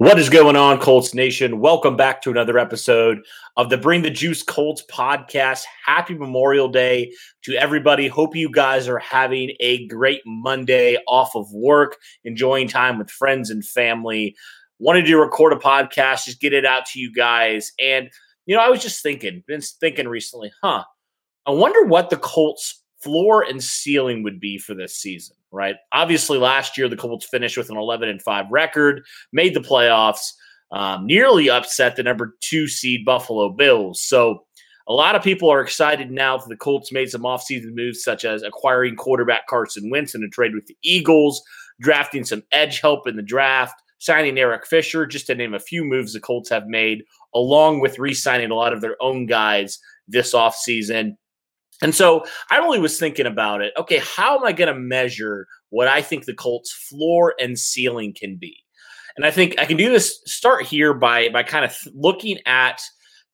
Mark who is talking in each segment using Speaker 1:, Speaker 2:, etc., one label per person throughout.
Speaker 1: What is going on, Colts Nation? Welcome back to another episode of the Bring the Juice Colts podcast. Happy Memorial Day to everybody. Hope you guys are having a great Monday off of work, enjoying time with friends and family. Wanted to record a podcast, just get it out to you guys. And, you know, I was just thinking, been thinking recently, huh? I wonder what the Colts floor and ceiling would be for this season, right? Obviously, last year the Colts finished with an 11 and 5 record, made the playoffs, um, nearly upset the number two seed Buffalo Bills. So, a lot of people are excited now that the Colts made some offseason moves, such as acquiring quarterback Carson Wentz in a trade with the Eagles, drafting some edge help in the draft, signing Eric Fisher, just to name a few moves the Colts have made, along with re signing a lot of their own guys this offseason. And so I really was thinking about it. Okay, how am I going to measure what I think the Colts' floor and ceiling can be? And I think I can do this. Start here by by kind of looking at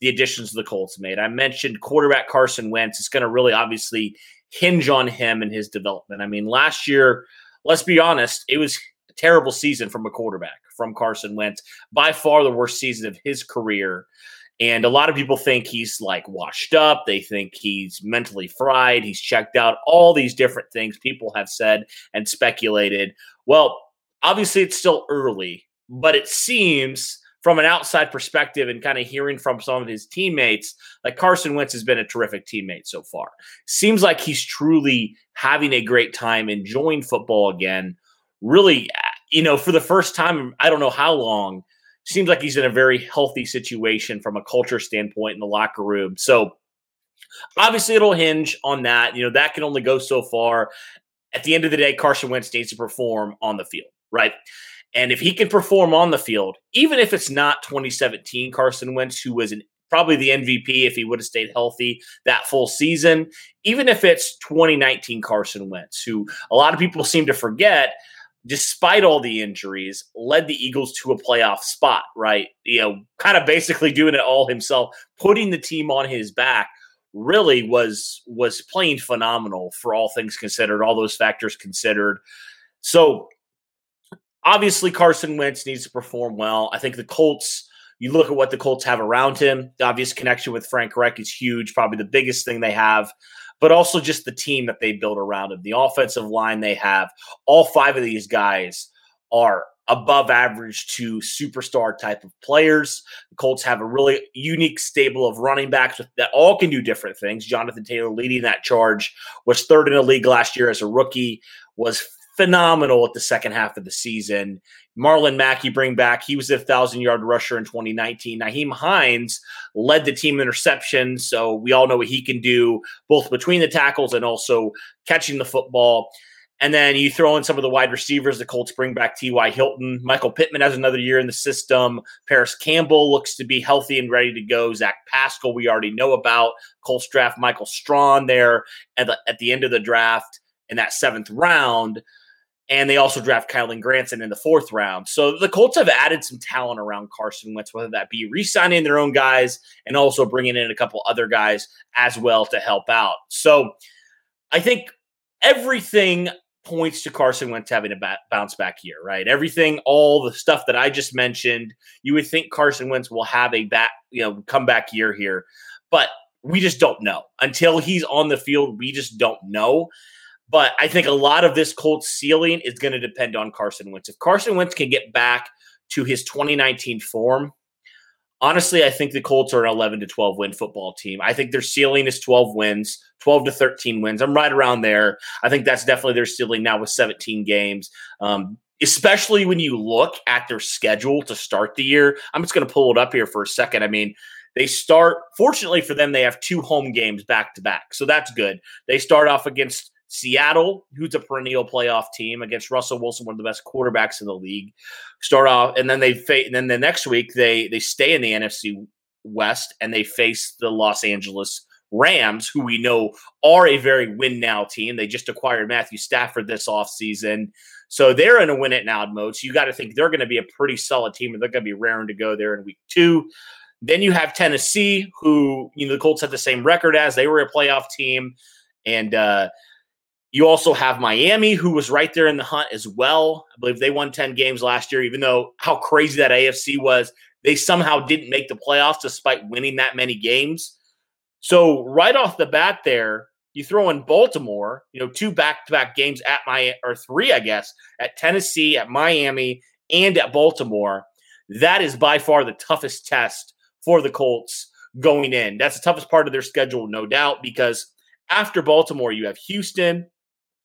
Speaker 1: the additions the Colts made. I mentioned quarterback Carson Wentz. It's going to really obviously hinge on him and his development. I mean, last year, let's be honest, it was a terrible season from a quarterback from Carson Wentz. By far the worst season of his career. And a lot of people think he's like washed up. They think he's mentally fried. He's checked out. All these different things people have said and speculated. Well, obviously, it's still early, but it seems from an outside perspective and kind of hearing from some of his teammates, like Carson Wentz has been a terrific teammate so far. Seems like he's truly having a great time enjoying football again. Really, you know, for the first time, I don't know how long, seems like he's in a very healthy situation from a culture standpoint in the locker room. So obviously it'll hinge on that. You know, that can only go so far. At the end of the day, Carson Wentz needs to perform on the field, right? And if he can perform on the field, even if it's not 2017 Carson Wentz, who was an, probably the MVP if he would have stayed healthy that full season, even if it's 2019 Carson Wentz, who a lot of people seem to forget despite all the injuries, led the Eagles to a playoff spot, right? You know, kind of basically doing it all himself, putting the team on his back really was was playing phenomenal for all things considered, all those factors considered. So obviously Carson Wentz needs to perform well. I think the Colts you look at what the Colts have around him. The obvious connection with Frank Reich is huge, probably the biggest thing they have but also just the team that they build around him, the offensive line they have. All five of these guys are above average to superstar type of players. The Colts have a really unique stable of running backs that all can do different things. Jonathan Taylor leading that charge was third in the league last year as a rookie, was phenomenal at the second half of the season. Marlon Mack, you bring back, he was a thousand yard rusher in 2019. Nyheim Hines led the team interception, so we all know what he can do, both between the tackles and also catching the football. And then you throw in some of the wide receivers. The Colts bring back T.Y. Hilton. Michael Pittman has another year in the system. Parris Campbell looks to be healthy and ready to go. Zach Pascal, we already know about. Colts draft Michael Strachan there at the, at the end of the draft in that seventh round and they also draft Kylen Granson in the fourth round. So the Colts have added some talent around Carson Wentz, whether that be re-signing their own guys and also bringing in a couple other guys as well to help out. So I think everything points to Carson Wentz having a ba- bounce back year, right? Everything, all the stuff that I just mentioned, you would think Carson Wentz will have a back, you know, comeback year here, but we just don't know until he's on the field. We just don't know. But I think a lot of this Colts ceiling is going to depend on Carson Wentz. If Carson Wentz can get back to his 2019 form, honestly, I think the Colts are an 11 to 12 win football team. I think their ceiling is 12 wins, 12 to 13 wins. I'm right around there. I think that's definitely their ceiling now with 17 games. Um, especially when you look at their schedule to start the year. I'm just going to pull it up here for a second. I mean, they start, fortunately for them, they have two home games back to back. So that's good. They start off against Seattle, who's a perennial playoff team, against Russell Wilson, one of the best quarterbacks in the league. Start off, and then they face, and then the next week they they stay in the NFC West and they face the Los Angeles Rams, who we know are a very win now team. They just acquired Matthew Stafford this offseason. So they're in a win it now mode. So you got to think they're going to be a pretty solid team and they're going to be raring to go there in week two. Then you have Tennessee, who, you know, the Colts had the same record as. They were a playoff team. And uh, you also have Miami, who was right there in the hunt as well. I believe they won 10 games last year, even though how crazy that AFC was. They somehow didn't make the playoffs despite winning that many games. So right off the bat, there you throw in Baltimore, you know, two back-to-back games at my or three, I guess, at Tennessee, at Miami, and at Baltimore. That is by far the toughest test for the Colts going in. That's the toughest part of their schedule, no doubt, because after Baltimore, you have Houston,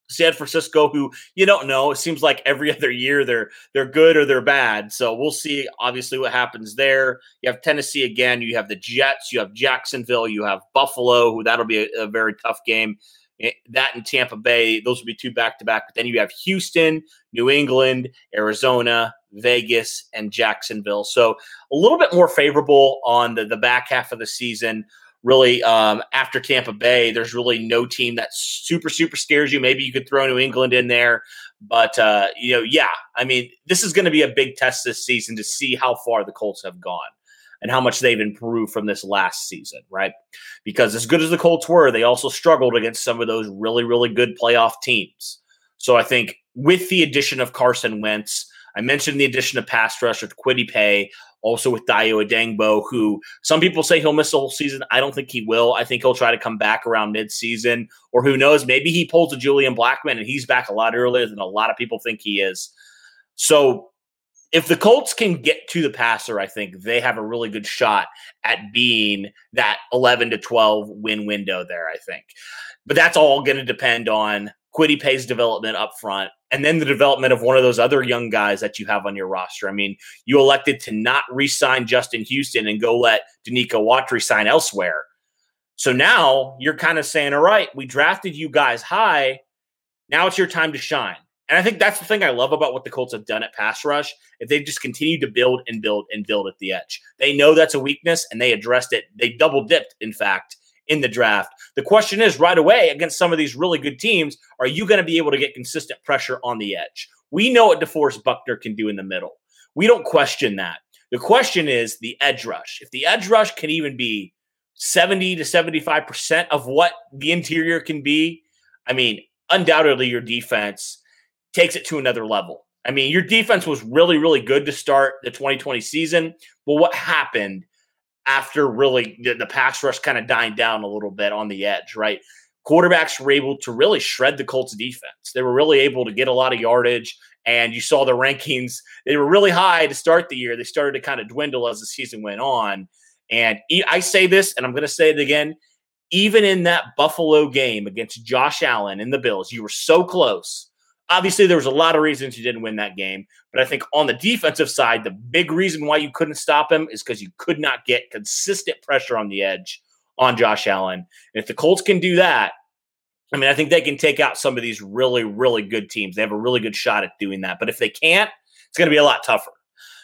Speaker 1: San Francisco, who you don't know. It seems like every other year they're they're good or they're bad. So we'll see. Obviously, what happens there. You have Tennessee again. You have the Jets. You have Jacksonville. You have Buffalo. Who that'll be a, a very tough game. Eh, that in Tampa Bay. Those will be two back to back. But then you have Houston, New England, Arizona, Vegas, and Jacksonville. So a little bit more favorable on the the back half of the season really um, after Tampa Bay, there's really no team that super super scares you. Maybe you could throw New England in there, but uh, you know, yeah, I mean, this is going to be a big test this season to see how far the Colts have gone and how much they've improved from this last season, right? Because as good as the Colts were, they also struggled against some of those really really good playoff teams. So I think with the addition of Carson Wentz. I mentioned the addition of pass rush with Kwity Paye also with Dayo Odeyingbo, who some people say he'll miss the whole season. I don't think he will. I think he'll try to come back around midseason, or who knows, maybe he pulls a Julian Blackmon and he's back a lot earlier than a lot of people think he is. So if the Colts can get to the passer, I think they have a really good shot at being that 11 to 12 win window there, I think. But that's all going to depend on Kwity Paye's development up front, and then the development of one of those other young guys that you have on your roster. I mean, you elected to not re-sign Justin Houston and go let Denico Autry sign elsewhere. So now you're kind of saying, all right, we drafted you guys high. Now it's your time to shine. And I think that's the thing I love about what the Colts have done at pass rush. If they just continue to build and build and build at the edge, they know that's a weakness and they addressed it. They double dipped, in fact, in the draft. The question is right away against some of these really good teams, are you going to be able to get consistent pressure on the edge? We know what DeForest Buckner can do in the middle. We don't question that. The question is the edge rush. If the edge rush can even be 70 to 75% of what the interior can be, I mean, undoubtedly your defense takes it to another level. I mean, your defense was really, really good to start the 2020 season. But what happened after really the, the pass rush kind of dying down a little bit on the edge, right? Quarterbacks were able to really shred the Colts defense. They were really able to get a lot of yardage, and you saw the rankings. They were really high to start the year. They started to kind of dwindle as the season went on. And I say this, and I'm going to say it again. Even in that Buffalo game against Josh Allen and the Bills, you were so close Obviously, there was a lot of reasons you didn't win that game, but I think on the defensive side, the big reason why you couldn't stop him is because you could not get consistent pressure on the edge on Josh Allen. And if the Colts can do that, I mean, I think they can take out some of these really, really good teams. They have a really good shot at doing that. But if they can't, it's going to be a lot tougher.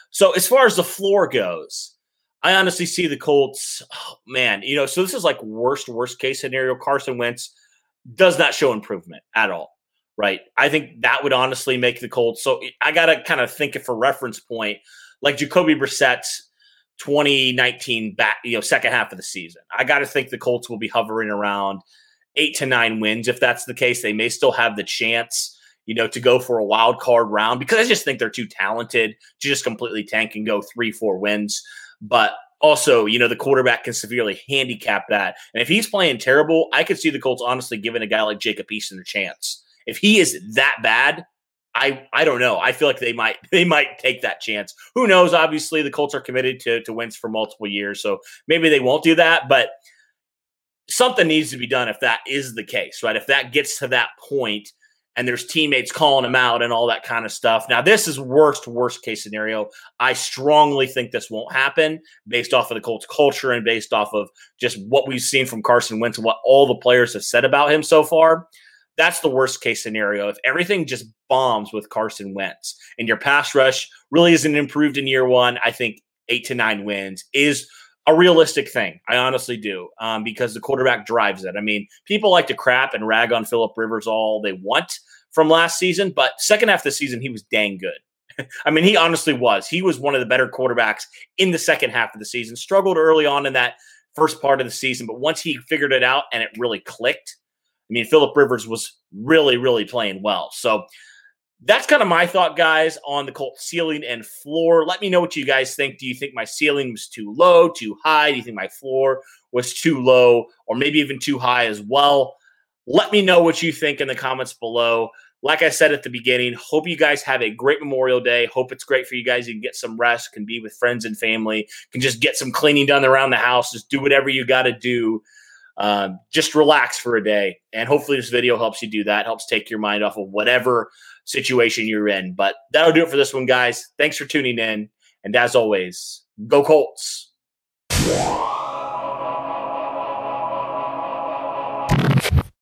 Speaker 1: So as far as the floor goes, I honestly see the Colts. Oh, man, you know, so this is like worst, worst case scenario. Carson Wentz does not show improvement at all right? I think that would honestly make the Colts. So I got to kind of think it for reference point, like Jacoby Brissett's 2019 back, you know, second half of the season. I got to think the Colts will be hovering around eight to nine wins. If that's the case, they may still have the chance, you know, to go for a wild card round because I just think they're too talented to just completely tank and go three, four wins. But also, you know, the quarterback can severely handicap that. And if he's playing terrible, I could see the Colts honestly giving a guy like Jacob Eason a chance if he is that bad, I I don't know. I feel like they might they might take that chance. Who knows? Obviously, the Colts are committed to to Wentz for multiple years, so maybe they won't do that. But something needs to be done if that is the case, right? If that gets to that point and there's teammates calling him out and all that kind of stuff. Now, this is worst worst case scenario. I strongly think this won't happen based off of the Colts culture and based off of just what we've seen from Carson Wentz and what all the players have said about him so far. That's the worst case scenario. If everything just bombs with Carson Wentz and your pass rush really isn't improved in year one, I think eight to nine wins is a realistic thing. I honestly do, um, because the quarterback drives it. I mean, people like to crap and rag on Philip Rivers all they want from last season, but second half of the season, he was dang good. I mean, he honestly was. He was one of the better quarterbacks in the second half of the season. Struggled early on in that first part of the season, but once he figured it out and it really clicked, I mean, Philip Rivers was really, really playing well. So that's kind of my thought, guys, on the Colts ceiling and floor. Let me know what you guys think. Do you think my ceiling was too low, too high? Do you think my floor was too low, or maybe even too high as well? Let me know what you think in the comments below. Like I said at the beginning, hope you guys have a great Memorial Day. Hope it's great for you guys. You can get some rest, can be with friends and family, can just get some cleaning done around the house, just do whatever you got to do um, just relax for a day. And hopefully, this video helps you do that, helps take your mind off of whatever situation you're in. But that'll do it for this one, guys. Thanks for tuning in. And as always, go Colts.